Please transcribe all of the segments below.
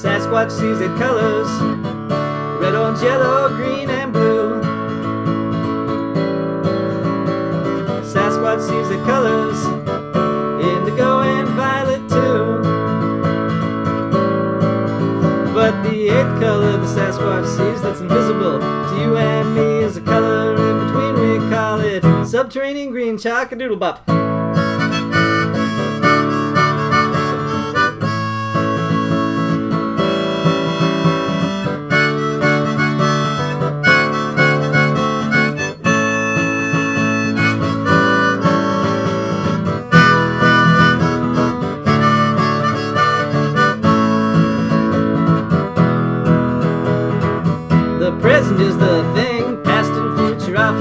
Sasquatch sees it colors red, orange, yellow, green, and blue. Sasquatch sees the colors indigo and violet too. But the eighth color the Sasquatch sees that's invisible to you and me is a color in between. We call it subterranean green chock-a-doodle bop.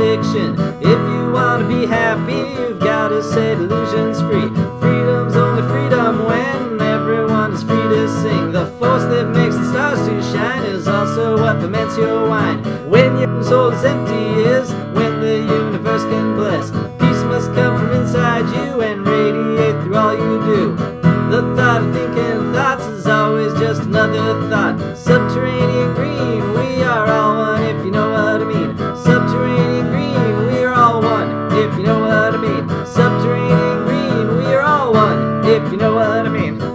Fiction. If you want to be happy, you've got to set illusions free. Freedom's only freedom when everyone is free to sing. The force that makes the stars to shine is also what ferments your wine. When your soul is empty is when the universe can bless. Peace must come from inside you and radiate through all you do. The thought of thinking thoughts is always just another thought. So name.